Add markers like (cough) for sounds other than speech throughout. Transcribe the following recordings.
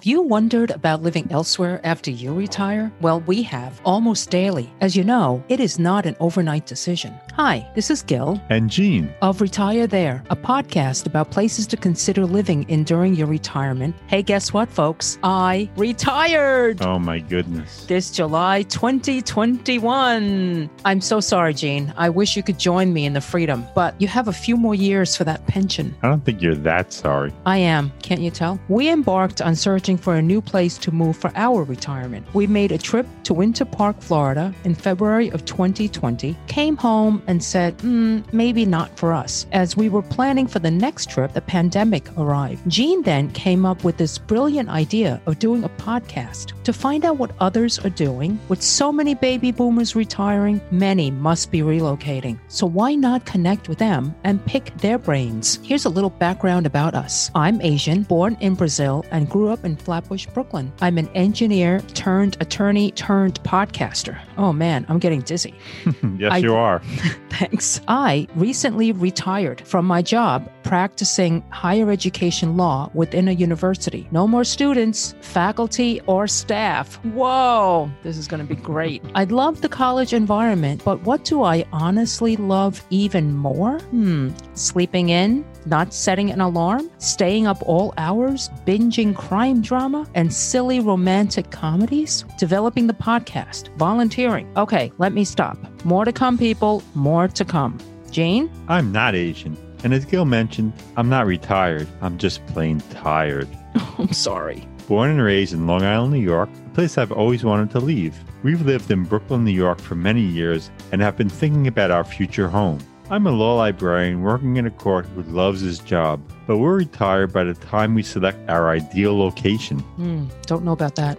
Have you wondered about living elsewhere after you retire? Well, we have almost daily. As you know, it is not an overnight decision. Hi, this is Gil. And Gene. Of Retire There, a podcast about places to consider living in during your retirement. Hey, guess what, folks? I retired. Oh, my goodness. This July 2021. I'm so sorry, Gene. I wish you could join me in the freedom, but you have a few more years for that pension. I don't think you're that sorry. I am. Can't you tell? We embarked on searching searching for a new place to move for our retirement. We made a trip to Winter Park, Florida in February of 2020, came home and said, mm, maybe not for us. As we were planning for the next trip, the pandemic arrived. Gene then came up with this brilliant idea of doing a podcast to find out what others are doing. With so many baby boomers retiring, many must be relocating. So why not connect with them and pick their brains? Here's a little background about us. I'm Asian, born in Brazil, and grew up in Flatbush, Brooklyn. I'm an engineer turned attorney turned podcaster. Oh man, I'm getting dizzy. (laughs) yes, I, you are. (laughs) thanks. I recently retired from my job practicing higher education law within a university. No more students, faculty, or staff. Whoa, this is going to be great. (laughs) I love the college environment, but what do I honestly love even more? Hmm, sleeping in, not setting an alarm, staying up all hours, binging crime drama and silly romantic comedies, developing the podcast, volunteering. Okay, let me stop. More to come, people. More to come. Gene? I'm not Asian. And as Gil mentioned, I'm not retired. I'm just plain tired. (laughs) I'm sorry. Born and raised in Long Island, New York, a place I've always wanted to leave. We've lived in Brooklyn, New York for many years and have been thinking about our future home. I'm a law librarian working in a court who loves his job, but we're retired by the time we select our ideal location. Mm, don't know about that.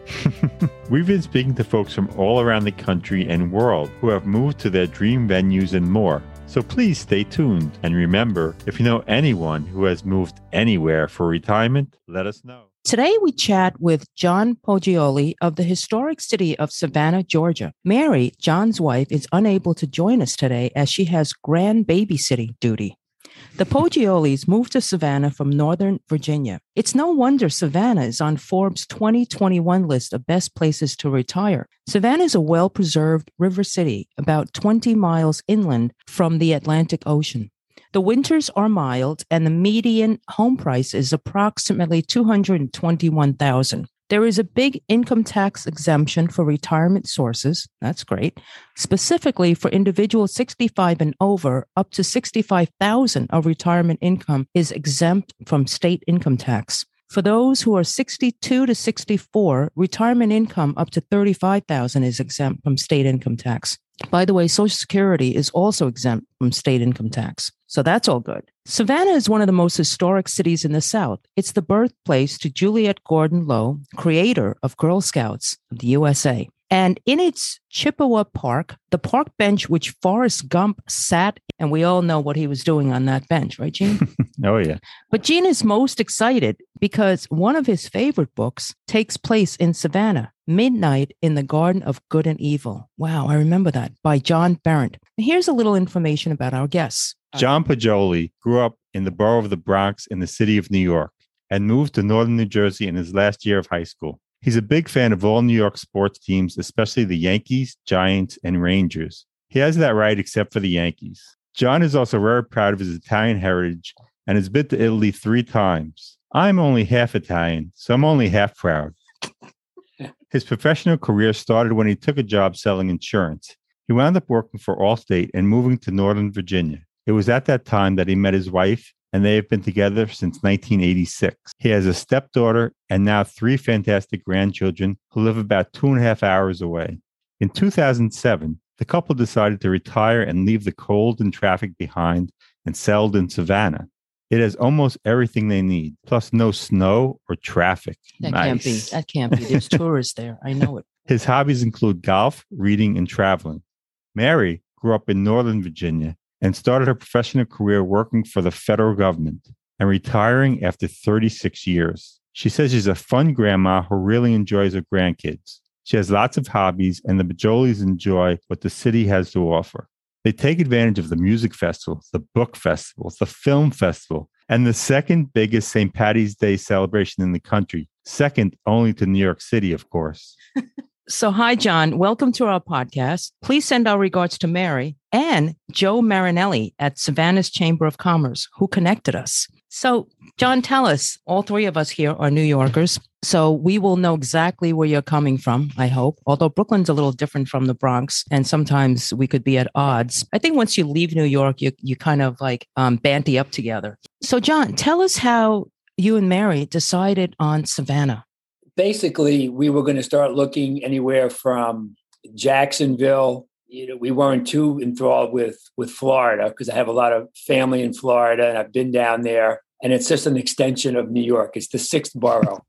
(laughs) We've been speaking to folks from all around the country and world who have moved to their dream venues and more. So please stay tuned. And remember, if you know anyone who has moved anywhere for retirement, let us know. Today, we chat with John Poggioli of the historic city of Savannah, Georgia. Mary, John's wife, is unable to join us today as she has grand babysitting duty. The Poggiolis moved to Savannah from Northern Virginia. It's no wonder Savannah is on Forbes 2021 list of best places to retire. Savannah is a well preserved river city about 20 miles inland from the Atlantic Ocean. The winters are mild and the median home price is approximately 221,000. There is a big income tax exemption for retirement sources. That's great. Specifically for individuals 65 and over, up to 65,000 of retirement income is exempt from state income tax. For those who are 62 to 64, retirement income up to 35,000 is exempt from state income tax. By the way, Social Security is also exempt from state income tax. So that's all good. Savannah is one of the most historic cities in the South. It's the birthplace to Juliette Gordon Low, creator of Girl Scouts of the USA. And in its Chippewa Park, the park bench which Forrest Gump sat, and we all know what he was doing on that bench, right, Gene? (laughs) oh, yeah. But Gene is most excited because one of his favorite books takes place in Savannah, Midnight in the Garden of Good and Evil. Wow, I remember that by John Here's a little information about our guests. Uh, John Poggioli grew up in the borough of the Bronx in the city of New York and moved to northern New Jersey in his last year of high school. He's a big fan of all New York sports teams, especially the Yankees, Giants, and Rangers. He has that right except for the Yankees. John is also very proud of his Italian heritage and has been to Italy three times. I'm only half Italian, so I'm only half proud. (laughs) His professional career started when he took a job selling insurance. He wound up working for Allstate and moving to Northern Virginia. It was at that time that he met his wife and they have been together since 1986. He has a stepdaughter and now three fantastic grandchildren who live about two and a half hours away. In 2007, the couple decided to retire and leave the cold and traffic behind and settled in Savannah. It has almost everything they need, plus no snow or traffic. That nice. can't be. That can't be. There's (laughs) tourists there. I know it. His hobbies include golf, reading, and traveling. Mary grew up in Northern Virginia and started her professional career working for the federal government and retiring after 36 years. She says she's a fun grandma who really enjoys her grandkids. She has lots of hobbies, and the Poggiolis enjoy what the city has to offer. They take advantage of the music festival, the book festival, the film festival, and the second biggest St. Patty's Day celebration in the country, second only to New York City, of course. (laughs) So, hi, John. Welcome to our podcast. Please send our regards to Mary and Joe Marinelli at Savannah's Chamber of Commerce, who connected us. So, John, tell us, all three of us here are New Yorkers. So, we will know exactly where you're coming from, I hope. Although Brooklyn's a little different from the Bronx, and sometimes we could be at odds. I think once you leave New York, you, you kind of like um, banty up together. So, John, tell us how you and Mary decided on Savannah basically we were going to start looking anywhere from Jacksonville. You know, we weren't too enthralled with with Florida because I have a lot of family in Florida and I've been down there. And it's just an extension of New York. It's the sixth borough.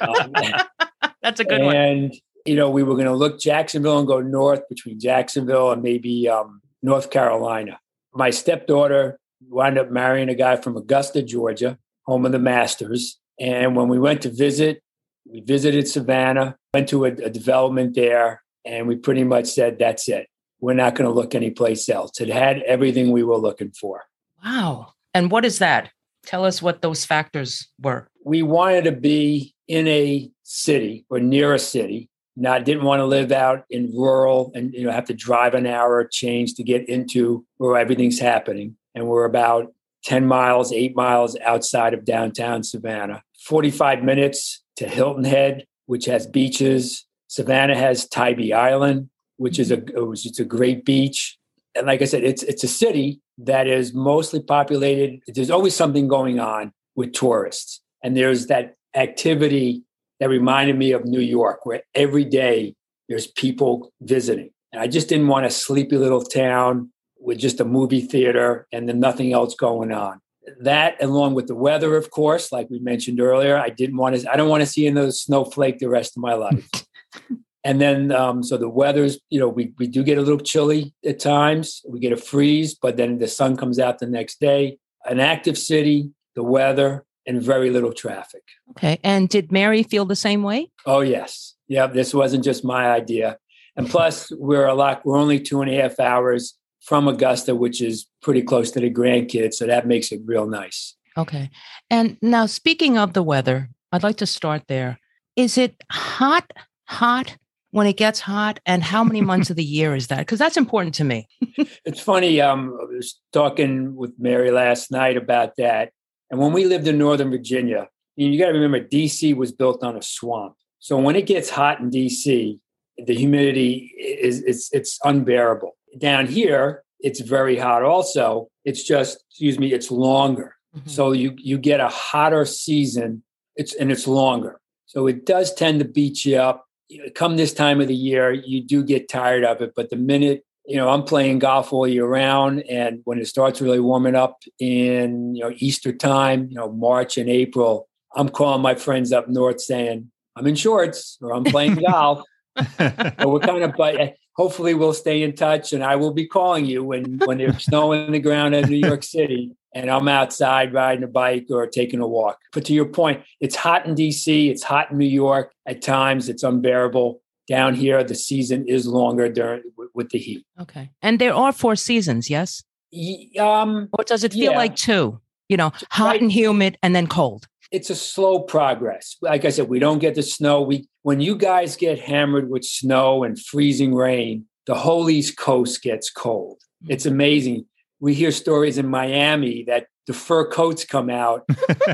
um, (laughs) That's a good and, one. And you know, we were going to look Jacksonville and go north between Jacksonville and maybe um, North Carolina. My stepdaughter wound up marrying a guy from Augusta, Georgia, home of the Masters. And when we went to visit, we visited Savannah, went to a, a development there, and we pretty much said, that's it. We're not going to look anyplace else. It had everything we were looking for. Wow. And what is that? Tell us what those factors were. We wanted to be in a city or near a city. Not didn't want to live out in rural and you know have to drive an hour change to get into where everything's happening. And we're about 10 miles, eight miles outside of downtown Savannah. 45 minutes to Hilton Head, which has beaches. Savannah has Tybee Island, which is mm-hmm. a which is a great beach. And like I said, it's it's a city that is mostly populated. There's always something going on with tourists, and there's that activity that reminded me of New York, where every day there's people visiting. And I just didn't want a sleepy little town with just a movie theater and then nothing else going on that along with the weather of course like we mentioned earlier i didn't want to i don't want to see another snowflake the rest of my life. (laughs) And then um, so the weather's you know we, we do get a little chilly at times. We get a freeze but then the sun comes out the next day. An active city the weather and very little traffic. Okay and did mary feel the same way? Oh yes. Yeah this wasn't just my idea. And plus we're a lot we're only two and a half hours from Augusta, which is pretty close to the grandkids. So that makes it real nice. Okay. And now, speaking of the weather, I'd like to start there. Is it hot, hot when it gets hot? And how many (laughs) months of the year is that? Because that's important to me. it's funny. Um, I was talking with Mary last night about that. And when we lived in Northern Virginia, you got to remember DC was built on a swamp. So when it gets hot in DC, the humidity is it's it's unbearable. Down here, it's very hot also. It's just, excuse me, it's longer. Mm-hmm. So you you get a hotter season. It's and it's longer. So it does tend to beat you up. Come this time of the year, you do get tired of it. But the minute you know, I'm playing golf all year round, and when it starts really warming up in you know Easter time, you know March and April, I'm calling my friends up north saying I'm in shorts or I'm playing (laughs) golf. (laughs) so we're kind of, but hopefully we'll stay in touch and I will be calling you when, when there's snow in the ground in New York City and I'm outside riding a bike or taking a walk. But to your point, it's hot in DC, it's hot in New York. At times it's unbearable. Down here, the season is longer during with the heat. Okay. And there are four seasons, yes? Um, or does it feel yeah. like two? You know, hot right. and humid and then cold it's a slow progress. Like I said, we don't get the snow. We when you guys get hammered with snow and freezing rain, the whole East Coast gets cold. Mm-hmm. It's amazing. We hear stories in Miami that the fur coats come out,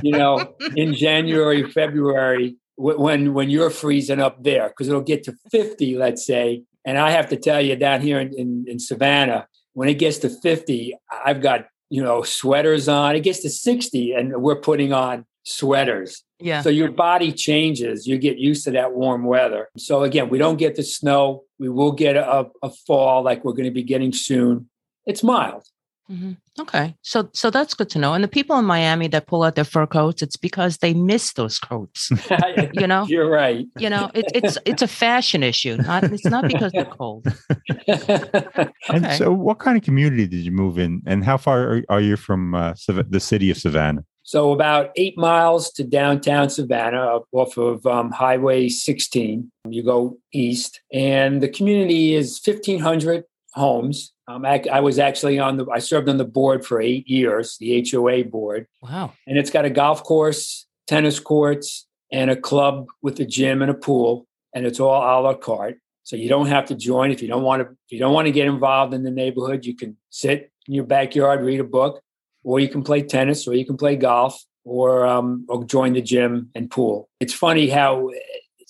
you know, (laughs) in January, February when when you're freezing up there because it'll get to 50, let's say. And I have to tell you, down here in, in, in Savannah, when it gets to 50, I've got you know sweaters on. It gets to 60, and we're putting on sweaters. Yeah. So your body changes. You get used to that warm weather. So again, we don't get the snow. We will get a, a fall like we're going to be getting soon. It's mild. Mm-hmm. Okay, so so that's good to know. And the people in Miami that pull out their fur coats, it's because they miss those coats. (laughs) you know, you're right. You know, it, it's it's a fashion issue. Not it's not because they're cold. (laughs) okay. And so, what kind of community did you move in, and how far are, are you from uh, the city of Savannah? So about eight miles to downtown Savannah, off of um, Highway 16. You go east, and the community is 1,500 homes. Um, I, I, was actually on the. I served on the board for eight years, the HOA board. Wow! And it's got a golf course, tennis courts, and a club with a gym and a pool, and it's all a la carte. So you don't have to join if you don't want to. If you don't want to get involved in the neighborhood, you can sit in your backyard, read a book, or you can play tennis, or you can play golf, or um, or join the gym and pool. It's funny how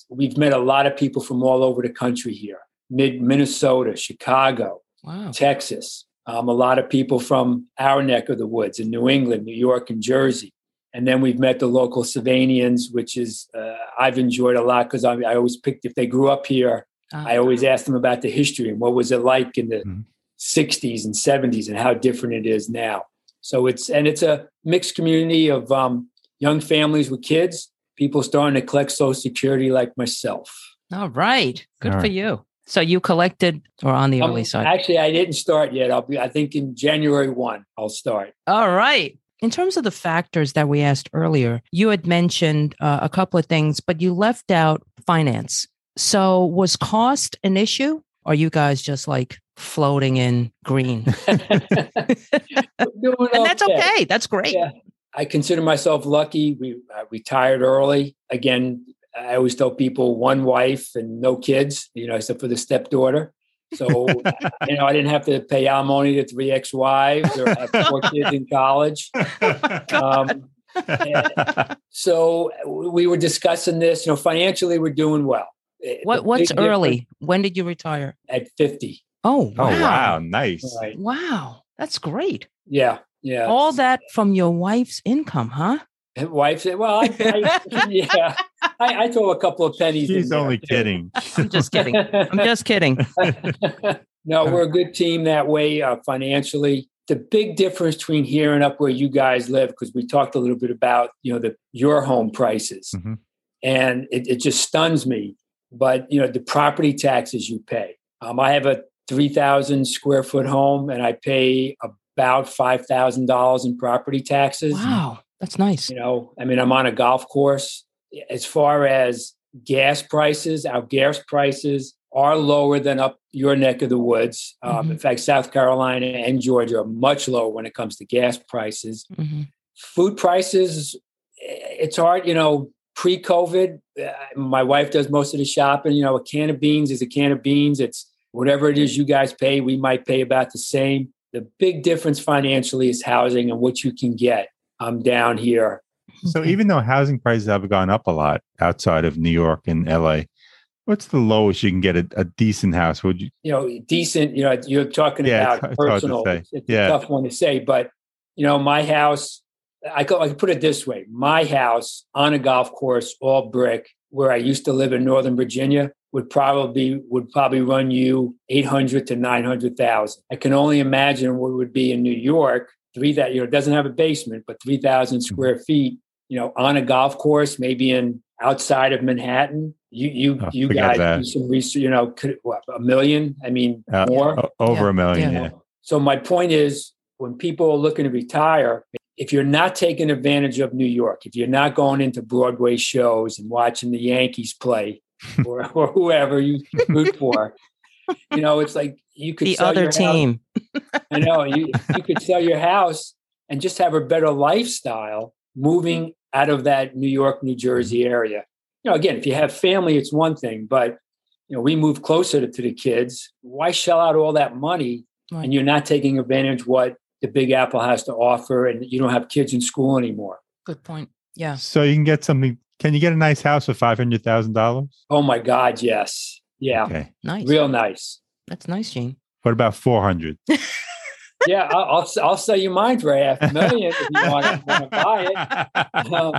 we've met a lot of people from all over the country here: mid Minnesota, Chicago, Wow. Texas. Um, a lot of people from our neck of the woods in New England, New York, and Jersey. And then we've met the local Savannahians, which is uh, I've enjoyed a lot because I, I always picked if they grew up here. Ah. I always asked them about the history and what was it like in the Mhm. 60s and 70s and how different it is now. So it's and it's a mixed community of um, young families with kids, people starting to collect Social Security like myself. All right. Good All for right. you. So you collected or on the Um, early side? Actually, I didn't start yet. I'll be. I think in January one, I'll start. All right. In terms of the factors that we asked earlier, you had mentioned uh, a couple of things, but you left out finance. So was cost an issue? Are you guys just like floating in green? (laughs) (laughs) And that's okay. That's great. Yeah. I consider myself lucky. We I retired early. Again, I always tell people one wife and no kids. You know, except for the stepdaughter. So (laughs) you know, I didn't have to pay alimony to three ex-wives or have four kids in college. Um, so we were discussing this. You know, financially, we're doing well. The What what's early? When did you retire? At fifty. Oh, oh wow. wow, nice. Right. Wow. That's great. Yeah. Yeah. All that from your wife's income, huh? Wife said, "Well, I, I (laughs) yeah, I, I throw a couple of pennies." in She's there, only too. kidding. (laughs) I'm just kidding. I'm just kidding. (laughs) no, we're a good team that way uh, financially. The big difference between here and up where you guys live, because we talked a little bit about you know the your home prices, Mhm. and it, it just stuns me. But you know the property taxes you pay. Um, I have a three thousand square foot home, and I pay about five thousand dollars in property taxes. Wow. That's nice. You know, I mean, I'm on a golf course. As far as gas prices, our gas prices are lower than up your neck of the woods. Um, Mhm. In fact, South Carolina and Georgia are much lower when it comes to gas prices. Mhm. Food prices, it's hard, you know, pre COVID, my wife does most of the shopping. You know, a can of beans is a can of beans. It's whatever it is you guys pay, we might pay about the same. The big difference financially is housing and what you can get um, down here. So even though housing prices have gone up a lot outside of New York and LA, what's the lowest you can get a, a decent house? Would you? you know, decent, you know, you're talking Yeah, about it's- it's hard to personal. It's, it's Yeah. a tough one to say, but you know, my house, I could, I could put it this way: my house on a golf course, all brick, where I used to live in Northern Virginia, would probably would probably run you eight hundred to nine hundred thousand. I can only imagine what it would be in New York. Three that you know doesn't have a basement, but three thousand Mm-hmm. square feet. You know, on a golf course, maybe in outside of Manhattan. You you Oh, you forget guys that. do some research. You know, could, what, a million? I mean, Uh, more. o- over Yeah. a million, Yeah. yeah. So my point is, when people are looking to retire, if you're not taking advantage of New York, if you're not going into Broadway shows and watching the Yankees play, (laughs) or, or whoever you root for, you know, it's like you could The sell other your house- team. I know you you could sell your house and just have a better lifestyle moving out of that New York, New Jersey area. You know, again, if you have family, it's one thing, but you know, we move closer to, to the kids. Why shell out all that money Right. and you're not taking advantage what the Big Apple has to offer, and you don't have kids in school anymore? Good point. Yeah. So you can get something. Can you get a nice house for five hundred thousand dollars? Oh my God, yes, yeah, Okay. Nice. real nice. That's nice, Gene. What about four hundred? (laughs) Yeah, I'll, I'll I'll sell you mine for half a million if you want to, want to buy it. Um,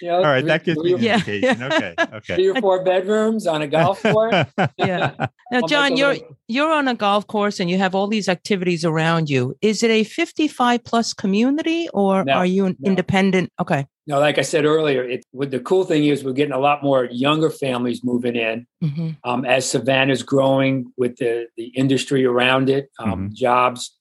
you know, All right, three- that gives three me or an Yeah. indication. (laughs) Okay. Okay. three or four bedrooms on a golf course. (laughs) Yeah. (laughs) Now, John, you're little- you're on a golf course and you have all these activities around you. Is it a 55 plus community or No, are you an no. independent? Okay. No, like I said earlier, it, what the cool thing is we're getting a lot more younger families moving in hmm um, as Savannah's growing with the the industry around it, um, jobs.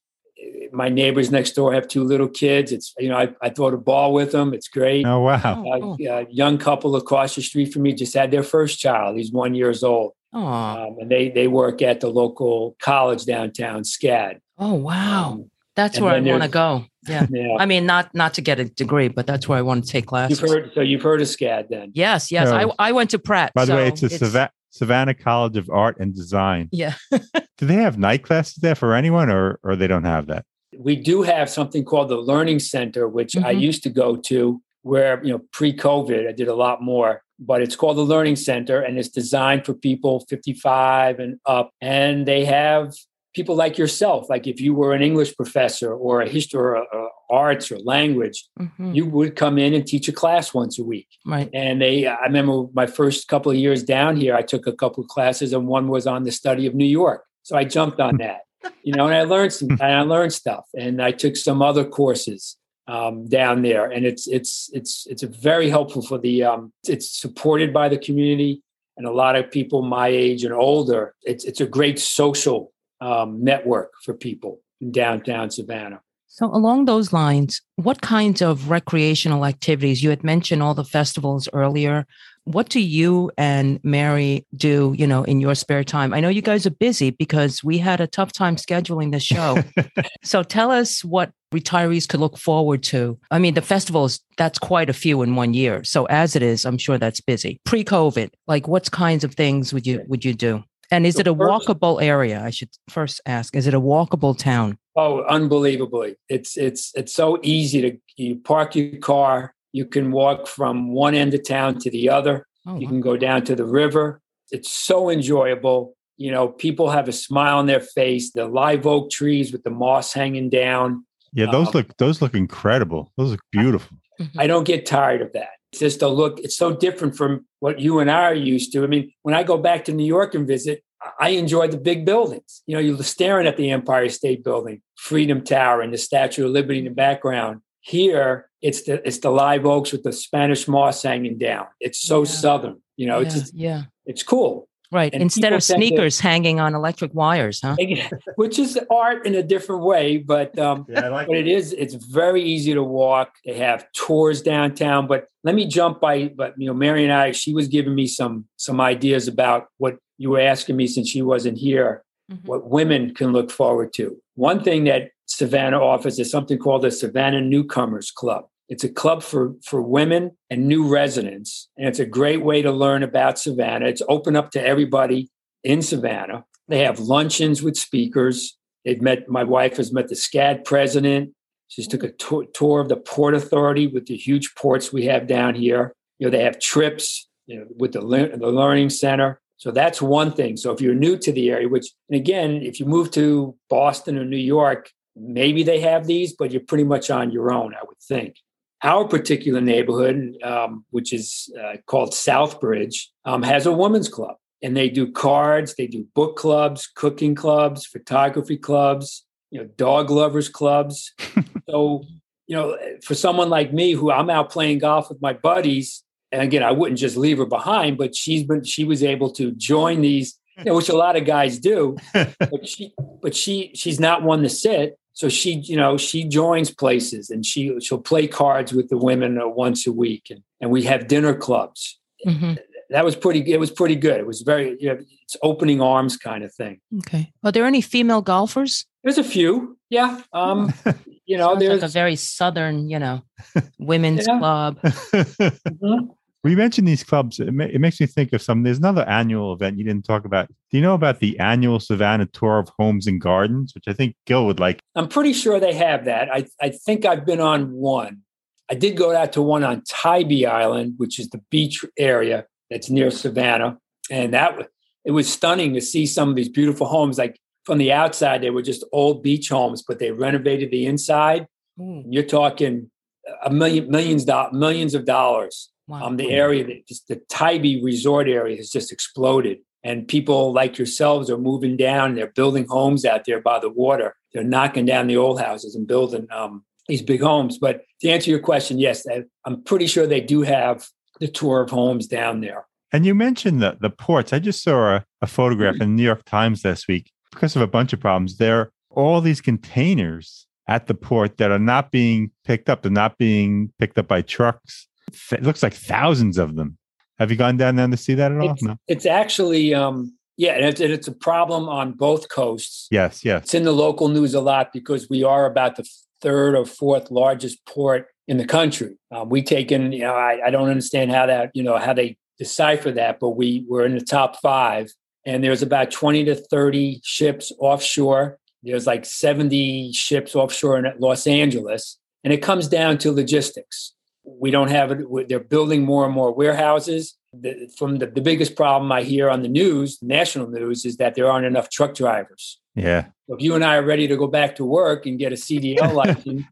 My neighbors next door have two little kids. It's you know I, I throw the ball with them. It's great. Oh wow. Oh, A cool. a young couple across the street from me just had their first child. He's one years old, Oh, um, and they they work at the local college downtown, SCAD. oh, wow. Um, That's And where I want to go. Yeah. (laughs) Yeah. I mean, not not to get a degree, but that's where I want to take classes. You've heard so you've heard of SCAD then. yes, yes. No. I I went to Pratt. By the way, so it's a Sava- Savannah College of Art and Design. Yeah. (laughs) Do they have night classes there for anyone, or or they don't have that? We do have something called the Learning Center, which I Mhm. used to go to where, you know, pre-COVID, I did a lot more, but it's called the Learning Center and it's designed for people 55 and up. And they have people like yourself, like if you were an English professor or a history or uh, arts or language, Mhm. you would come in and teach a class once a week. right. And they, I remember my first couple of years down here, I took a couple of classes, and one was on the study of New York. So I jumped on that, you know, and I learned some, (laughs) and I learned stuff, and I took some other courses um, down there, and it's it's it's it's very helpful for the. Um, it's supported by the community, and a lot of people my age and older. It's it's a great social um, network for people in downtown Savannah. So along those lines, what kinds of recreational activities? You had mentioned all the festivals earlier. What do you and Mary do, you know, in your spare time? I know you guys are busy because we had a tough time scheduling the show. (laughs) so tell us what retirees could look forward to. I mean, the festivals, that's quite a few in one year. So as it is, I'm sure that's busy. Pre-COVID, like what kinds of things would you would you do? And is So it a first- walkable area? I should first ask. Is it a walkable town? Oh, unbelievably! It's it's it's so easy to you park your car. You can walk from one end of town to the other. Oh, You wow. can go down to the river. It's so enjoyable. You know, people have a smile on their face. The live oak trees with the moss hanging down. Yeah, those Um, look those look incredible. Those look beautiful. Mhm. I don't get tired of that. It's just a look. It's so different from what you and I are used to. I mean, when I go back to New York and visit, I enjoy the big buildings. You know, you're staring at the Empire State Building, Freedom Tower, and the Statue of Liberty in the background. Here, it's the it's the live oaks with the Spanish moss hanging down. It's so Yeah. southern. You know, it's yeah, just, yeah. it's cool. Right. And Instead of tend to- sneakers hanging on electric wires, huh? (laughs) Which is art in a different way, but um, Yeah, like but it is it's very easy to walk they have tours downtown but let me jump by but you know mary and i she was giving me some some ideas about what you were asking me since she wasn't here Mhm. what women can look forward to one thing that savannah offers is something called the savannah newcomers club it's a club for for women and new residents and it's a great way to learn about savannah it's open up to everybody in savannah they have luncheons with speakers They've met, my wife has met the SCAD president. She's took a tour, tour of the Port Authority with the huge ports we have down here. You know, they have trips you know, with the, lear- the Learning Center. So that's one thing. So if you're new to the area, which, and again, if you move to Boston or New York, maybe they have these, but you're pretty much on your own, I would think. Our particular neighborhood, um, which is uh, called Southbridge, um, has a women's club and they do cards, they do book clubs, cooking clubs, photography clubs, you know, dog lovers clubs. (laughs) so, you know, for someone like me who I'm out playing golf with my buddies, and again, I wouldn't just leave her behind, but she's been she was able to join these, you know, which a lot of guys do. (laughs) but she but she she's not one to sit. So she, you know, she joins places and she she'll play cards with the women uh, once a week, and, and we have dinner clubs Mhm. that was pretty it was pretty good it was very you know, it's opening arms kind of thing Okay. Are there any female golfers? there's a few yeah um (laughs) you know Sounds there's like a very southern, you know, women's Yeah. club. Mhm. We mentioned these clubs. It, ma- it makes me think of some. There's another annual event you didn't talk about. Do you know about the annual Savannah Tour of Homes and Gardens, which I think Gil would like? i'm pretty sure they have that i i think i've been on one i did go out to one on tybee island which is the beach area that's near savannah and that it was stunning to see some of these beautiful homes like from the outside they were just old beach homes but they renovated the inside Ooh, you're talking a million millions do- millions of dollars wow. um, the area that just the Tybee resort area has just exploded. And people like yourselves are moving down. They're building homes out there by the water. They're knocking down the old houses and building um, these big homes. But to answer your question, yes, I- I'm pretty sure they do have the tour of homes down there. And you mentioned the the ports. I just saw a, a photograph in the New York Times last week because of a bunch of problems. There are all these containers at the port that are not being picked up. They're not being picked up by trucks. It looks like thousands of them. Have you gone down there to see that at all? It's, it's actually um, Yeah, and it's, and it's a problem on both coasts. Yes, yes. It's in the local news a lot because we are about the third or fourth largest port in the country. Um, we take in, you know, I, I don't understand how that, you know, how they decipher that, but we were in the top five, and there's about 20 to 30 ships offshore. There's like 70 ships offshore in Los Angeles, and it comes down to logistics. We don't have it. They're building more and more warehouses. The, from the, the biggest problem I hear on the news, national news, is that there aren't enough truck drivers. Yeah. So if you and I are ready to go back to work and get a CDL (laughs) license,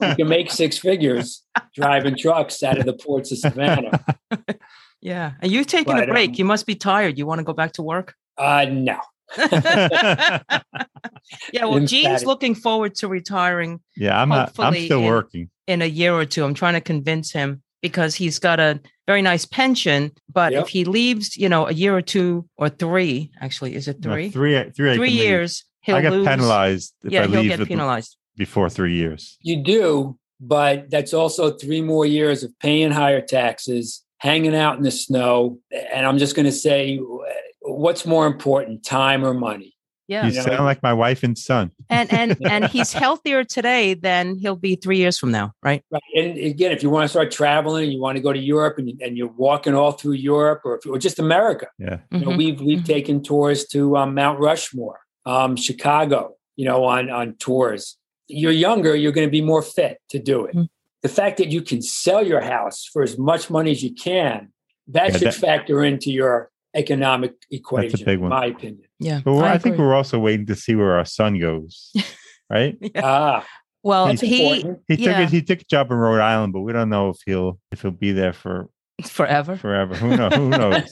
you can make six figures driving trucks out of the ports of Savannah. (laughs) Yeah. And you've taken But, a break. um, you must be tired. You want to go back to work? Uh, no. (laughs) yeah. Well, Gene's looking forward to retiring yeah, I'm not, I'm still in- working. In a year or two. I'm trying to convince him because he's got a very nice pension. But Yep. if he leaves, you know, a year or two or three, actually, is it three? three, three, I leave. years, he'll I get lose. penalized if yeah, I he'll leave get penalized. before three years. You do, but that's also three more years of paying higher taxes, hanging out in the snow. And I'm just going to say, what's more important, time or money? Yeah. You know, sound like my wife and son. and and (laughs) and he's healthier today than he'll be three years from now, right? Right. And again, if you want to start traveling, you want to go to Europe and, and you're walking all through Europe or, if, or just America, Yeah. You know, Mhm. we've we've Mhm. taken tours to um, Mount Rushmore, um, Chicago. You know, on on tours. You're younger, you're going to be more fit to do it. Mm. The fact that you can sell your house for as much money as you can, that Yeah, should that- factor into your economic equation. That's a big in one. my opinion. Yeah. But we're, I, think we're also waiting to see where our son goes. (laughs) Right? Ah, well, that's he important. He took Yeah. a, he took a job in Rhode Island, but we don't know if he'll if he'll be there for (laughs) forever. forever. Who (laughs) knows? Who knows?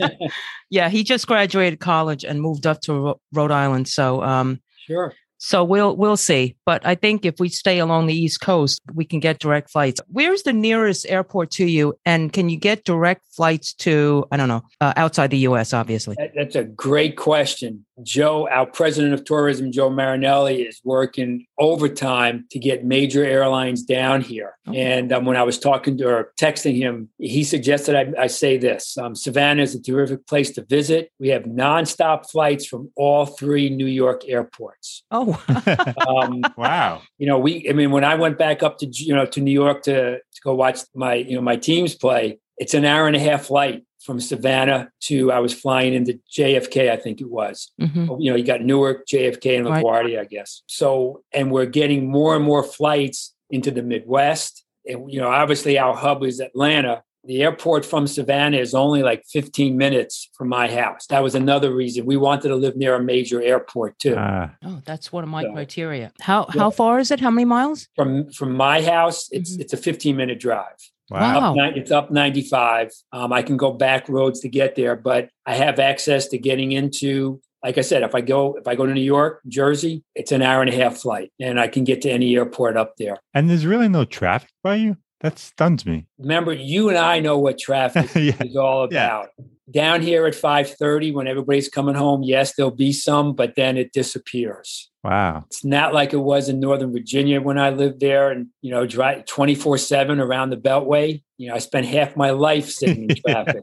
Yeah, he just graduated college and moved up to Ro- Rhode Island. So, um, sure. So we'll we'll see. But I think if we stay along the East Coast, we can get direct flights. Where's the nearest airport to you? And can you get direct flights to I don't know uh, outside the U.S. Obviously. That- That's a great question. Joe, our president of tourism, Joe Marinelli, is working overtime to get major airlines down here. Oh. And um, when I was talking to or texting him, he suggested I, I say this um, Savannah is a terrific place to visit. We have nonstop flights from all three New York airports. Oh, (laughs) Um, wow. you know, we, I mean, when I went back up to, you know, to New York to, to go watch my, you know, my teams play, it's an hour and a half flight from Savannah to, I was flying into JFK, I think it was. Mhm. You know, you got Newark, JFK, and Right. LaGuardia, I guess. So, and we're getting more and more flights into the Midwest. And, you know, obviously our hub is Atlanta. The airport from Savannah is only like 15 minutes from my house. That was another reason we wanted to live near a major airport too. Ah, oh, that's one of my So- criteria. How Yeah. how far is it? How many miles? from from my house, it's Mhm. it's a 15 minute drive. wow. Wow. Ni- It's up 95. Um, I can go back roads to get there, but I have access to getting into. Like I said, if I go if I go to New York, Jersey, it's an hour and a half flight, and I can get to any airport up there. And there's really no traffic by you? That stuns me. Remember, you and I know what traffic (laughs) yeah. is all Yeah. about. Down here at 5:30, when everybody's coming home, yes, there'll be some, but then it disappears. Wow. It's not like it was in Northern Virginia when I lived there and, you know, drive 24 7 around the Beltway. You know, I spent half my life sitting in (laughs) traffic.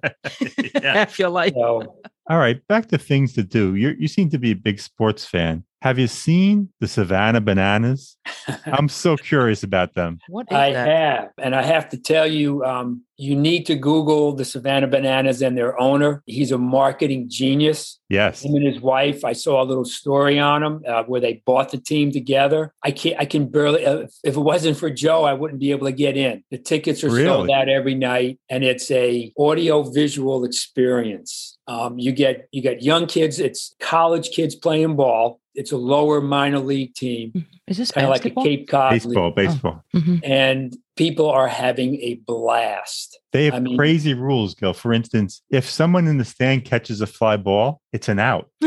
Half your life. So, All right. Back to things to do. You you seem to be a big sports fan. Have you seen the Savannah Bananas? (laughs) I'm so curious about them. What I that? have. And I have to tell you, um, you need to Google the Savannah Bananas and their owner. He's a marketing genius. Yes. Him and his wife. I saw a little story on him uh, where they bought the team together. I can't. I can barely. Uh, if it wasn't for Joe, I wouldn't be able to get in. The tickets are sold out every night, and it's a audio visual experience. Um, you get you get young kids. It's college kids playing ball. It's a lower minor league team, Is this kind of like a? Cape Cod league Baseball, baseball. Mhm. and people are having a blast. They have I mean- crazy rules, Gil. For instance, if someone in the stand catches a fly ball, it's an out. (laughs)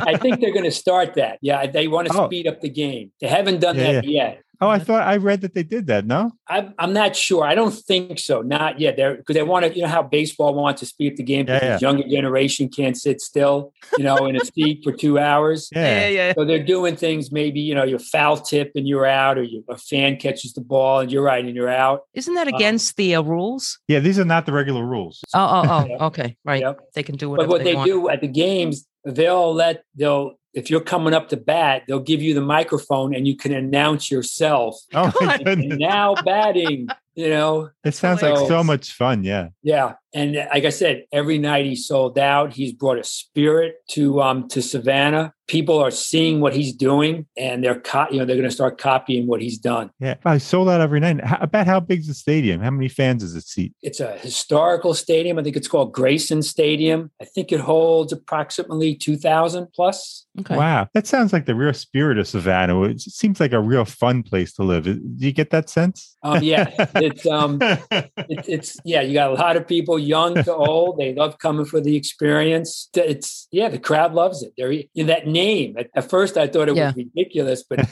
I think they're going to start that. Yeah, they want to Oh. speed up the game. They haven't done Yeah, that yet. Oh, I thought I read that they did that. No, I'm, I'm not sure. I don't think so. Not yet. They're because they want to. You know how baseball wants to speed up the game Yeah, because the younger generation can't sit still. You know, in a (laughs) seat for two hours. yeah, yeah. So they're doing things. Maybe you know your foul tip and you're out, or you, a fan catches the ball and you're right and you're out. Isn't that against the uh, rules? yeah. These are not the regular rules. Oh, oh, (laughs) Yep. oh. Okay, right. Yep. They can do whatever. But whatever what they, want. do at the games, they'll let they'll if you're coming up to bat, they'll give you the microphone and you can announce yourself. Oh my goodness. Now batting, you know, It sounds like so much fun. Yeah. yeah. And like I said, every night he sold out. He's brought a spirit to um to Savannah. People are seeing what he's doing, and they're co- you know they're going to start copying what he's done. Yeah. I sold out every night. How, about how big's the stadium? How many fans does it seat? It's a historical stadium. I think it's called Grayson Stadium. I think it holds approximately two thousand plus. Okay. Wow. That sounds like the real spirit of Savannah. It seems like a real fun place to live. Do you get that sense? Um, yeah, (laughs) it's um, it, it's yeah. You got a lot of people, young to old. They love coming for the experience. It's yeah, the crowd loves it. They're you know, that name. At, at first, I thought it Yeah. was ridiculous, but (laughs)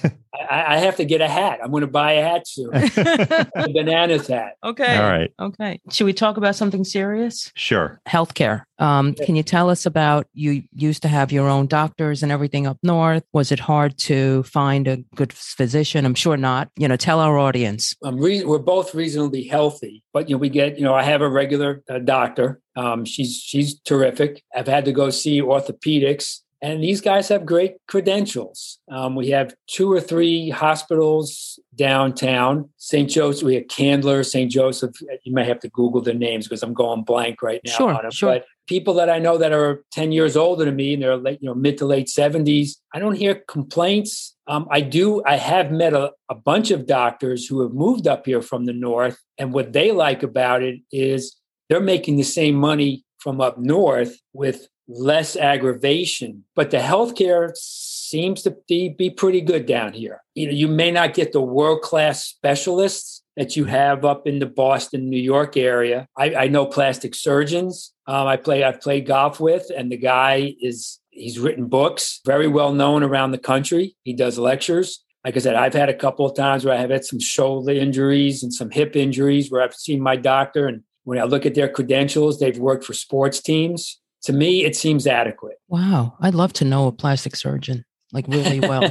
I, I have to get a hat. I'm going to buy a hat soon. (laughs) a bananas hat. okay. All right. Okay. Should we talk about something serious? Sure. Healthcare. Um, can you tell us about you used to have your own doctors and everything up north? Was it hard to find a good physician? I'm sure not. You know, tell our audience. I'm re- we're both reasonably healthy, but you know we get you know I have a regular uh, doctor. Um, she's she's terrific. I've had to go see orthopedics, and these guys have great credentials. Um, we have two or three hospitals downtown. St. Joseph, we have Candler, St. Joseph. You may have to Google the names because I'm going blank right now Sure, sure. But people that I know that are 10 years older than me and they're late, you know, mid to late 70s, I don't hear complaints. Um, I do, I have met a, a bunch of doctors who have moved up here from the north. And what they like about it is they're making the same money from up north with less aggravation. But the healthcare seems to be, be pretty good down here. You know, you may not get the world-class specialists that you have up in the Boston, New York area. I, I know plastic surgeons. Um, I play, I've played golf with, and the guy is he's written books, very well known around the country. He does lectures. Like I said, I've had a couple of times where I have had some shoulder injuries and some hip injuries where I've seen my doctor, and when I look at their credentials, they've worked for sports teams. To me, it seems adequate. Wow. I'd love to know a plastic surgeon like really well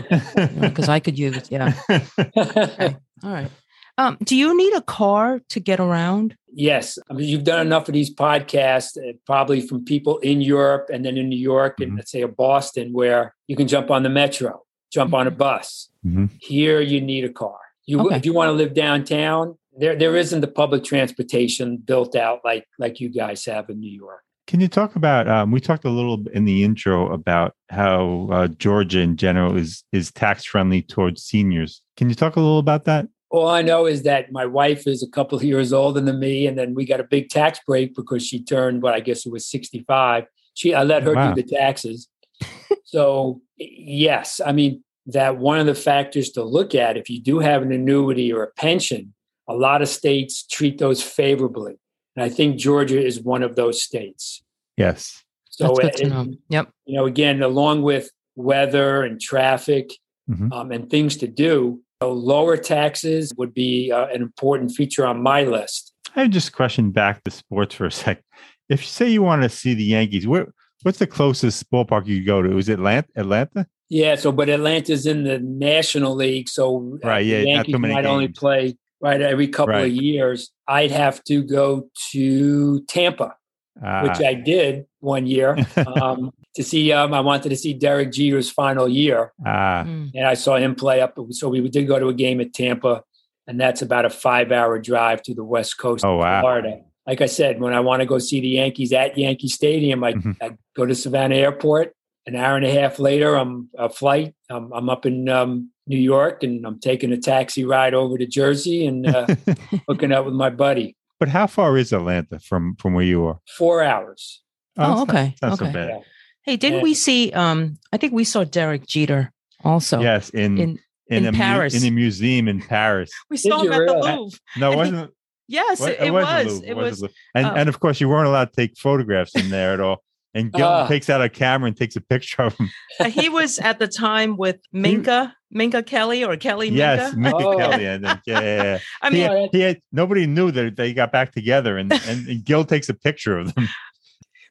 because I could use, yeah. Okay. (laughs) All right. Um, do you need a car to get around? Yes, I mean, you've done enough of these podcasts, uh, probably from people in Europe and then in New York and Mhm. let's say a Boston, where you can jump on the metro, jump on a bus. Mhm. Here, you need a car. You, Okay. if you want to live downtown, there there isn't the public transportation built out like like you guys have in New York. Can you talk about? Um, we talked a little in the intro about how uh, Georgia in general is is tax friendly towards seniors. Can you talk a little about that? All I know is that my wife is a couple of years older than me, and then we got a big tax break because she turned what I guess it was sixty five. She I let her Wow. do the taxes. so yes, I mean that one of the factors to look at if you do have an annuity or a pension, a lot of states treat those favorably, and I think Georgia is one of those states. Yes. So That's it- know. Yep. you know, again, along with weather and traffic Mhm. um, and things to do, so lower taxes would be uh, an important feature on my list. I just question back to sports for a (laughs) sec. If you say you want to see the Yankees, where what's the closest ballpark you go to? Is it Atlanta? Atlanta? Yeah. So, but Atlanta's in the National League, so uh, Right, yeah, the not Yankees too many might only play right every couple Right. of years. I'd have to go to Tampa, Ah, which I did one year (laughs) um, to see. Um, I wanted to see Derek Jeter's final year. ah, Mm. and I saw him play up. So we did go to a game at Tampa, and that's about a five-hour drive to the west coast Oh, of wow. Florida. Like I said, when I want to go see the Yankees at Yankee Stadium, I, Mhm. I go to Savannah Airport. An hour and a half later, I'm a flight. I'm, I'm up in um, New York, and I'm taking a taxi ride over to Jersey and uh, (laughs) hooking up with my buddy. but how far is Atlanta from from where you are? Four hours. Oh, it's not- okay, it's not so okay. bad. Yeah. Hey, didn't Yeah. we see? Um, I think we saw Derek Jeter also. Yes, in In in, in a mu- Paris. in a museum in Paris. (laughs) we saw him you at the? Louvre. No, it And wasn't. Yes, What- it, it wasn't. Louvre, It wasn't was. And oh. and of course you weren't allowed to take photographs in there at all. And Gil Ah. takes out a camera and takes a picture of him. Uh, he was at the time with (laughs) Minka, Minka Kelly or Kelly Yes, Minka. Minka Oh. Kelly. I think. Yeah, yeah, yeah. (laughs) I he, mean, had, he had nobody knew that they got back together, and and, and (laughs) Gil takes a picture of them.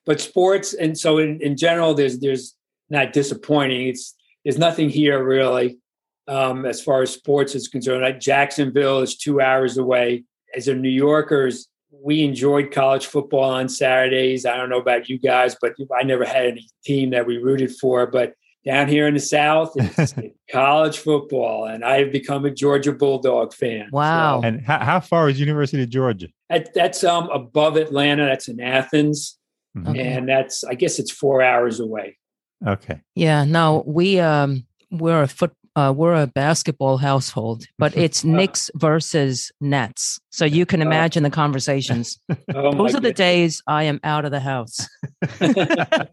but sports and so in, in general there's there's not disappointing it's there's nothing here really um, as far as sports is concerned like jacksonville is two hours away as a new yorkers we enjoyed college football on saturdays i don't know about you guys but i never had any team that we rooted for but down here in the south it's (laughs) college football and i've become a georgia bulldog fan Wow. So, And how, how far is University of Georgia? that, that's um above atlanta that's in athens Mhm. And that's i guess it's four hours away Okay. Yeah, no, we um we're a foot uh, we're a basketball household, but (laughs) it's Knicks versus Nets. So you can Oh. imagine the conversations. (laughs) Oh, Those are the days I am out of the house. (laughs)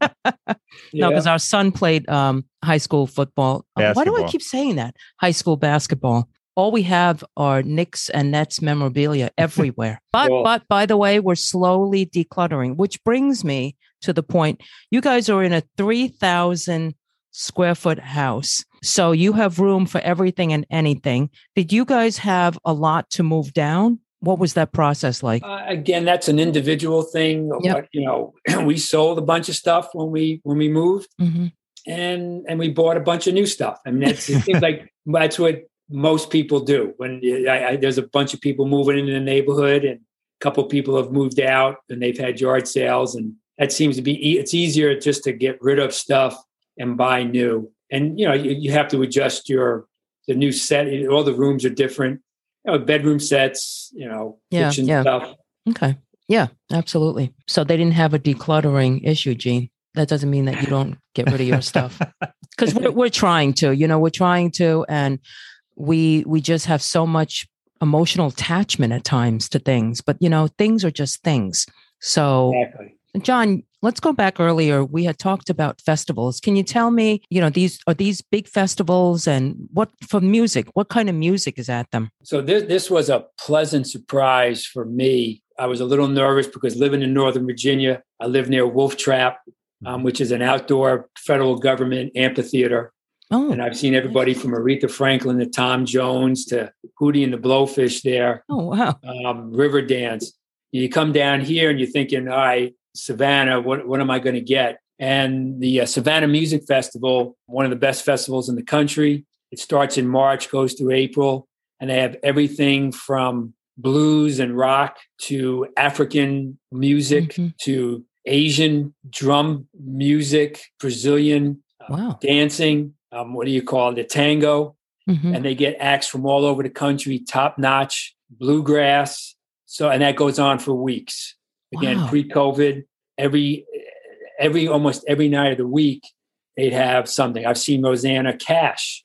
No, Yeah. because our son played um, high school football. Uh, Why do I keep saying that? High school basketball. All we have are Knicks and Nets memorabilia everywhere. But but by the way, we're slowly decluttering, which brings me to the point. You guys are in a three thousand square foot house, so you have room for everything and anything. Did you guys have a lot to move down? What was that process like? Uh, again, that's an individual thing. Yep. What- You know, (clears throat) we sold a bunch of stuff when we when we moved, Mhm. and and we bought a bunch of new stuff. I mean, that's, it seems like (laughs) that's what most people do. When I, I, there's a bunch of people moving into the neighborhood, and a couple people have moved out, and they've had yard sales, and that seems to be e- it's easier just to get rid of stuff and buy new. And you know, you, you have to adjust your the new set. All the rooms are different. You know, bedroom sets. You know, Yeah, kitchen yeah. stuff. Okay. Yeah, absolutely. So they didn't have a decluttering issue, Gene. That doesn't mean that you don't get rid of your stuff. (laughs) Because we're, we're trying to, you know, we're trying to, and we we just have so much emotional attachment at times to things. But you know, things are just things. So Exactly. John, let's go back earlier. We had talked about festivals. Can you tell me, you know, these are these big festivals and what for music? What kind of music is at them? So this this was a pleasant surprise for me. I was a little nervous because living in Northern Virginia, I live near Wolf Trap, um, which is an outdoor federal government amphitheater, Oh, and I've seen everybody from Aretha Franklin to Tom Jones to Hootie and the Blowfish there, oh wow. um, River Dance. You come down here and you're thinking, all right, Savannah, what what am I going to get? And the uh, Savannah Music Festival, one of the best festivals in the country. It starts in March, goes through April, and they have everything from blues and rock to African music Mhm. to Asian drum music, Brazilian uh, Wow. dancing. Um, what do you call it? The tango Mhm. and they get acts from all over the country, top notch, bluegrass. So, and that goes on for weeks. Again, Wow. pre-COVID, every every almost every night of the week, they'd have something. I've seen Rosanne Cash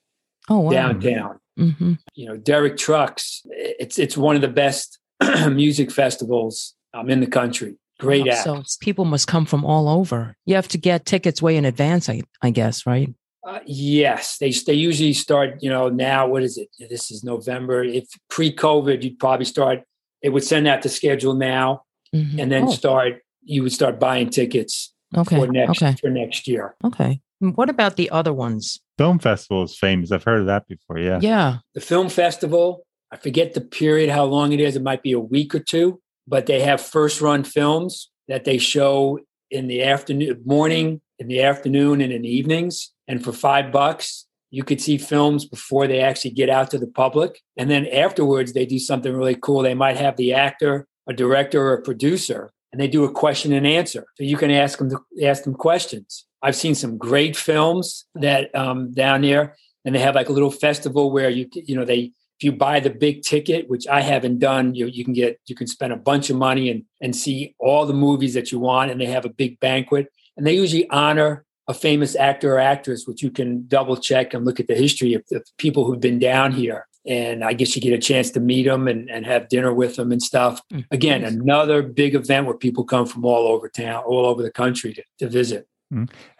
Oh wow. downtown. hmm You know, Derek Trucks. It's it's one of the best (clears throat) music festivals um, in the country. Great act. So people must come from all over. You have to get tickets way in advance, I, I guess, right? Uh, yes, they they usually start. You know, now what is it? This is November. If pre-COVID, you'd probably start. They would send out the schedule now, Mhm. and then Oh, start. You would start buying tickets okay, for next okay, for next year. okay. What about the other ones? Film festival is famous. I've heard of that before. Yeah. Yeah. The film festival. I forget the period, how long it is. It might be a week or two, but they have first run films that they show in the afternoon, morning, in the afternoon, and in the evenings. And for five bucks, you could see films before they actually get out to the public. And then afterwards, they do something really cool. They might have the actor, a director, or a producer, and they do a question and answer. So you can ask them to ask them questions. I've seen some great films that um, down there, and they have like a little festival where you you know they if you buy the big ticket, which I haven't done, you you can get you can spend a bunch of money and and see all the movies that you want, and they have a big banquet, and they usually honor a famous actor or actress, which you can double check and look at the history of the people who've been down here. And I guess you get a chance to meet them and, and have dinner with them and stuff. Mm, Again, nice. another big event where people come from all over town, all over the country to, to visit.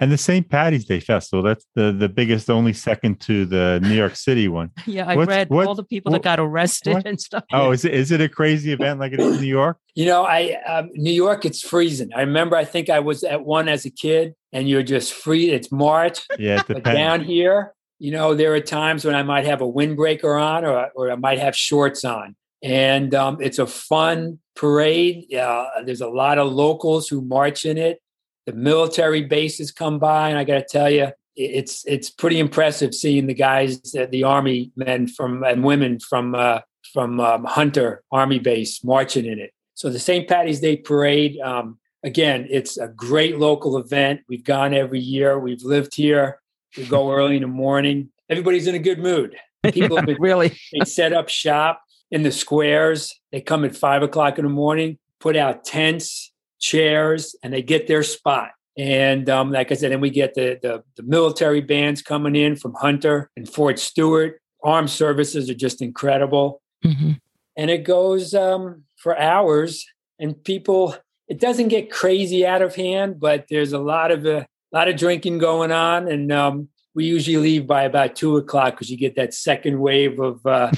And the St. Patty's Day Festival, that's the, the biggest, only second to the New York City one. (laughs) Yeah, I What's- read what- all the people what- that got arrested what? and stuff. Oh, is it is it a crazy event like it is in New York? (laughs) You know, I um, New York, it's freezing. I remember, I think I was at one as a kid, and you're just free. It's March, Yeah, it but down here, you know, there are times when I might have a windbreaker on, or or I might have shorts on, and um, it's a fun parade. Uh, there's a lot of locals who march in it. The military bases come by, and I got to tell you, it's it's pretty impressive seeing the guys, uh, the army men from and women from uh, from um, Hunter Army Base marching in it. So the St. Patty's Day Parade, um, again, it's a great local event. We've gone every year. We've lived here. We go early in the morning. Everybody's in a good mood. (laughs) People have been really? they set up shop in the squares. They come at five o'clock in the morning, put out tents, chairs, and they get their spot. And um, like I said, then we get the, the the military bands coming in from Hunter and Fort Stewart. Armed services are just incredible, Mhm. and it goes um, for hours. And people, it doesn't get crazy out of hand, but there's a lot of a lot of drinking going on, and um, we usually leave by about two o'clock because you get that second wave of uh,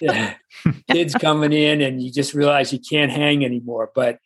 (laughs) kids coming in, and you just realize you can't hang anymore. But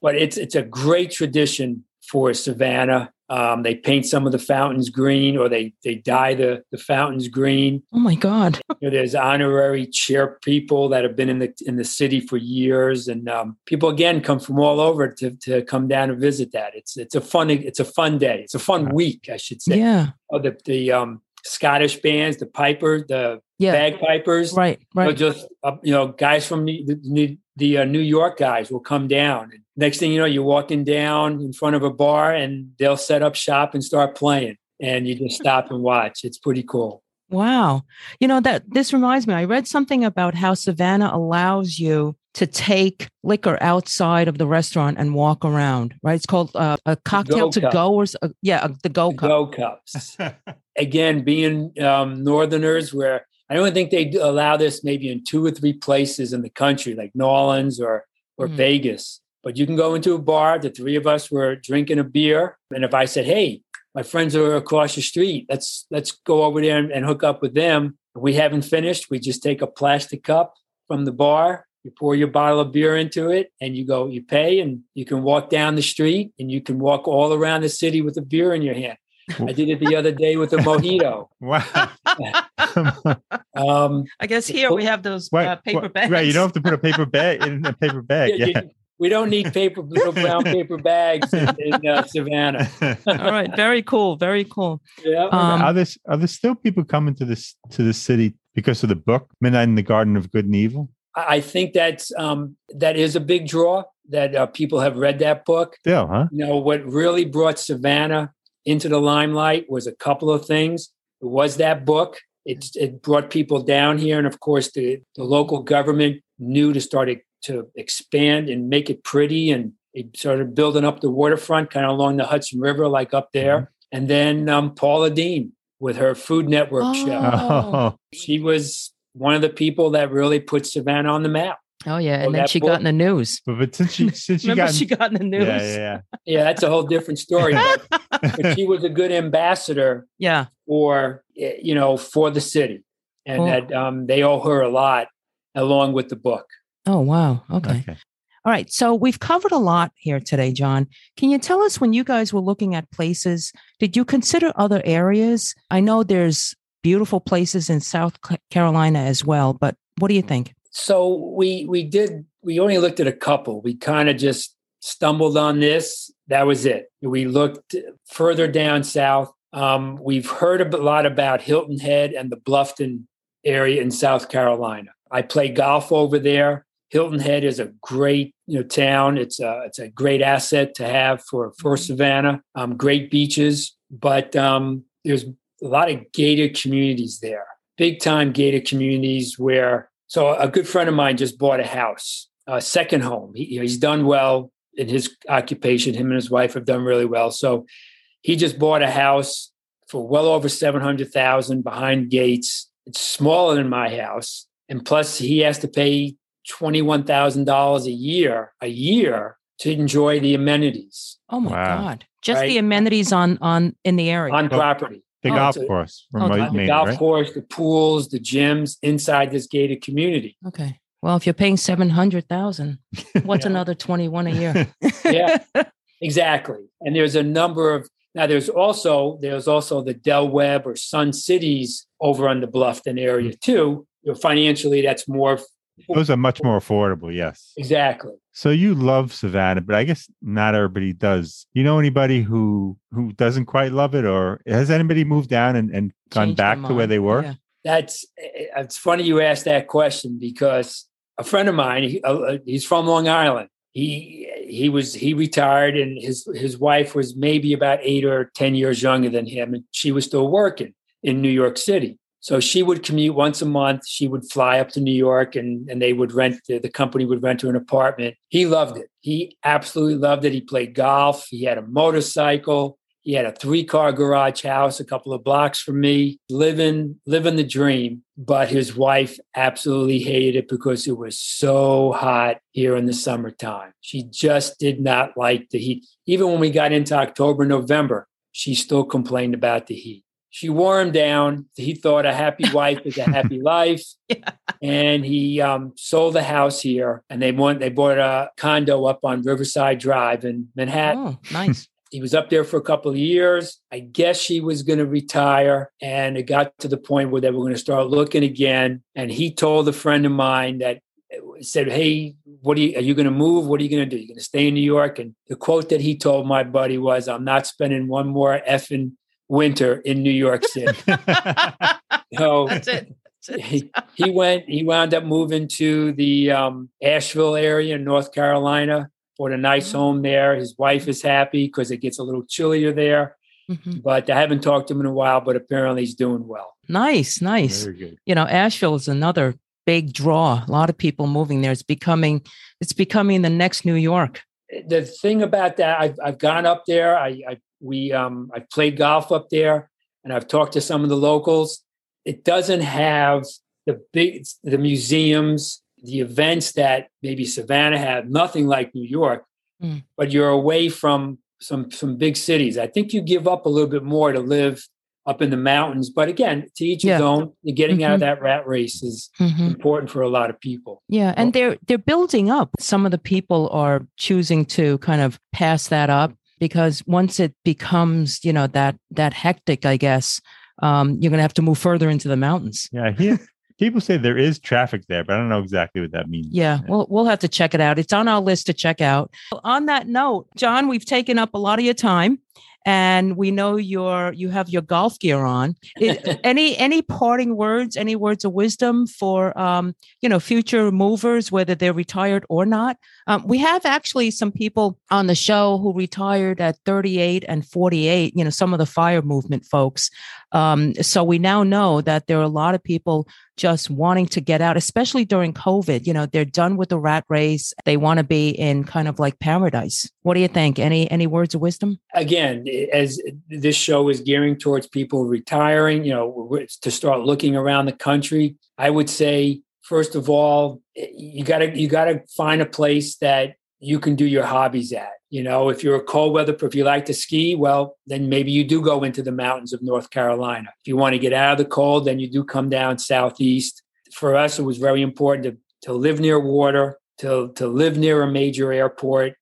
but it's it's a great tradition for Savannah. Um, they paint some of the fountains green, or they they dye the the fountains green. Oh my God. You know, there's honorary chair people that have been in the in the city for years, and um, people again come from all over to to come down and visit that. It's it's a fun it's a fun day. It's a fun week, I should say. Yeah. Oh, the the um, Scottish bands, the piper, the Yeah. bagpipers, Right. you know, just uh, you know, guys from the the, the uh, New York guys will come down. And next thing you know, you're walking down in front of a bar, and they'll set up shop and start playing, and you just stop and watch. It's pretty cool. Wow. You know that this reminds me. I read something about how Savannah allows you to take liquor outside of the restaurant and walk around. Right? It's called uh, a cocktail to cup. go, or uh, yeah, uh, the go The cup. Go cups. (laughs) Again, being um, Northerners, where I don't think they allow this maybe in two or three places in the country, like New Orleans or or Mhm. Vegas. But you can go into a bar. The three of us were drinking a beer, and if I said, "Hey, my friends are across the street. Let's let's go over there and, and hook up with them." If we haven't finished, we just take a plastic cup from the bar. You pour your bottle of beer into it, and you go. You pay, and you can walk down the street, and you can walk all around the city with a beer in your hand. I did it the other day with a (laughs) mojito. wow. (laughs) Um, I guess here we have those Right, uh, paper right, bags. Right, you don't have to put a paper bag (laughs) in a paper bag. yeah, Yeah. you- we don't need paper little brown (laughs) paper bags in, in uh, Savannah. (laughs) All right. Very cool. Very cool. Yeah. Um, are there are there still people coming to this to the city because of the book Midnight in the Garden of Good and Evil? I I think that's um, that is a big draw that uh, people have read that book. Still, huh? You know what really brought Savannah into the limelight was a couple of things. It was that book. It, it brought people down here, and of course, the, the local government knew to start it, to expand and make it pretty, and it started building up the waterfront, kind of along the Hudson River, like up there. And then um, Paula Deen with her Food Network show. Oh. She was one of the people that really put Savannah on the map. Oh yeah. Oh, And then she book- got in the news. But, but since she (laughs) since she Remember got she got in the news. yeah, yeah, (laughs) Yeah, that's a whole different story. But, (laughs) but she was a good ambassador Yeah. for eh, you know for the city, and Cool. that um, they owe her a lot, along with the book. Oh wow. Okay. Okay. All right. So we've covered a lot here today, John. Can you tell us when you guys were looking at places, did you consider other areas? I know there's beautiful places in South Carolina as well, but what do you think? So we we did we only looked at a couple. We kind of just stumbled on this. That was it. We looked further down south. Um, we've heard a lot about Hilton Head and the Bluffton area in South Carolina. I play golf over there. Hilton Head is a great you know town. It's a it's a great asset to have for for Savannah. Um, great beaches, but um, there's a lot of gated communities there. Big time gated communities where. So a good friend of mine just bought a house, a second home. He, you know, he's done well in his occupation. Him and his wife have done really well. So he just bought a house for well over seven hundred thousand behind gates. It's smaller than my house, and plus he has to pay twenty-one thousand dollars a year a year to enjoy the amenities. Oh my Wow. God. Just right? the amenities on on in the area. on oh. property. The Oh, golf so- course Oh, from the Maine, The golf right? course, the pools, the gyms inside this gated community. okay. Well, if you're paying seven hundred thousand, (laughs) what's Yeah. another twenty one a year? (laughs) Yeah. (laughs) Exactly. And there's a number of now there's also there's also the Del Webb or Sun Cities over on the Bluffton area mm. too. You know, financially, that's more Those are much more affordable. Yes. exactly. So you love Savannah, but I guess not everybody does. You know anybody who who doesn't quite love it, or has anybody moved down and, and gone Change back to where they were? Yeah. That's it's funny you asked that question because a friend of mine, he, uh, he's from Long Island. He he was he retired, and his his wife was maybe about eight or ten years younger than him, and she was still working in New York City. So she would commute once a month. She would fly up to New York, and and they would rent the, the company would rent her an apartment. He loved it. He absolutely loved it. He played golf. He had a motorcycle. He had a three car garage house a couple of blocks from me, living living the dream. But his wife absolutely hated it because it was so hot here in the summertime. She just did not like the heat. Even when we got into October, November, she still complained about the heat. She wore him down. He thought a happy (laughs) wife is a happy life. (laughs) Yeah. And he um, sold the house here and they went, they bought a condo up on Riverside Drive in Manhattan Oh, nice. (laughs) he was up there for a couple of years. I guess she was going to retire. And it got to the point where they were going to start looking again. And he told a friend of mine that said, Hey, what are you, are you going to move? What are you going to do? You're going to stay in New York? And the quote that he told my buddy was, I'm not spending one more effing winter in New York City. (laughs) so That's it. That's it. he, he went, he wound up moving to the um, Asheville area in North Carolina. Bought a nice Oh. home there. His wife is happy because it gets a little chillier there. Mhm. But I haven't talked to him in a while, but apparently he's doing well. Nice, nice. Very good. you know asheville is another big draw a lot of people moving there it's becoming it's becoming the next new york The thing about that, I've, I've gone up there. I, I we um I've played golf up there, and I've talked to some of the locals. It doesn't have the big the museums, the events that maybe Savannah had. Nothing like New York, Mm. but you're away from some some big cities. I think you give up a little bit more to live up in the mountains. But again, to each Yeah. his own. Getting out of Mhm. that rat race is Mhm. important for a lot of people. yeah and they're they're building up some of the people are choosing to kind of pass that up because once it becomes you know that that hectic i guess um, you're going to have to move further into the mountains Yeah, people say there is traffic there, but I don't know exactly what that means. Yeah, we'll we'll have to check it out. It's on our list to check out. On that note, John, we've taken up a lot of your time, and we know your you have your golf gear on. (laughs) Any any parting words? Any words of wisdom for um, you know future movers, whether they're retired or not? Um, we have actually some people on the show who retired at 38 and 48. You know, some of the fire movement folks. Um, so we now know that there are a lot of people just wanting to get out, especially during COVID. You know, they're done with the rat race. They want to be in kind of like paradise. What do you think? Any any words of wisdom? again, as this show is gearing towards people retiring, you know, to start looking around the country, I would say first of all, you got to you got to find a place that you can do your hobbies at. You know, if you're a cold weather, if you like to ski, well, then maybe you do go into the mountains of North Carolina. If you want to get out of the cold, then you do come down southeast. For us, it was very important to, to live near water, to, to live near a major airport,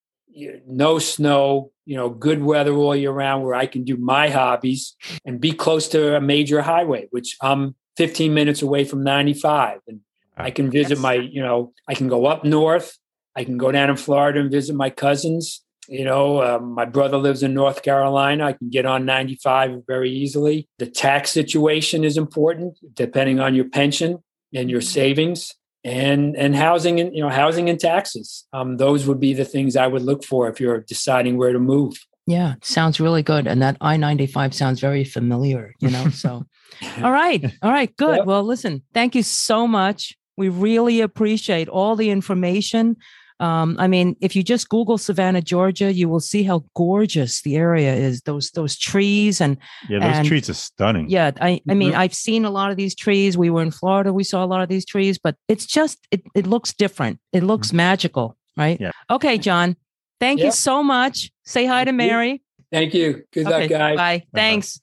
no snow, you know, good weather all year round where I can do my hobbies and be close to a major highway, which I'm 15 minutes away from 95. And I can visit my, you know, I can go up north. I can go down in Florida and visit my cousins. You know, um, my brother lives in North Carolina. I can get on 95 very easily. The tax situation is important, depending on your pension and your savings, and and housing and you know housing and taxes. Um, those would be the things I would look for if you're deciding where to move. Yeah, sounds really good. And that I 95 sounds very familiar, you know? So, (laughs) all right. All right. Good. Yep. Well, listen, thank you so much. We really appreciate all the information. Um, I mean, if you just Google Savannah, Georgia, you will see how gorgeous the area is. Those those trees and Yeah, those And- trees are stunning. yeah, I I mean, Mhm. I've seen a lot of these trees. We were in Florida, we saw a lot of these trees, but it's just it it looks different. It looks magical, right? Yeah. Okay, John. Thank Yeah. you so much. Say hi to Thank you. Mary. Thank you. Good luck, Okay, guys. Bye. Thanks.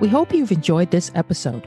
We hope you've enjoyed this episode.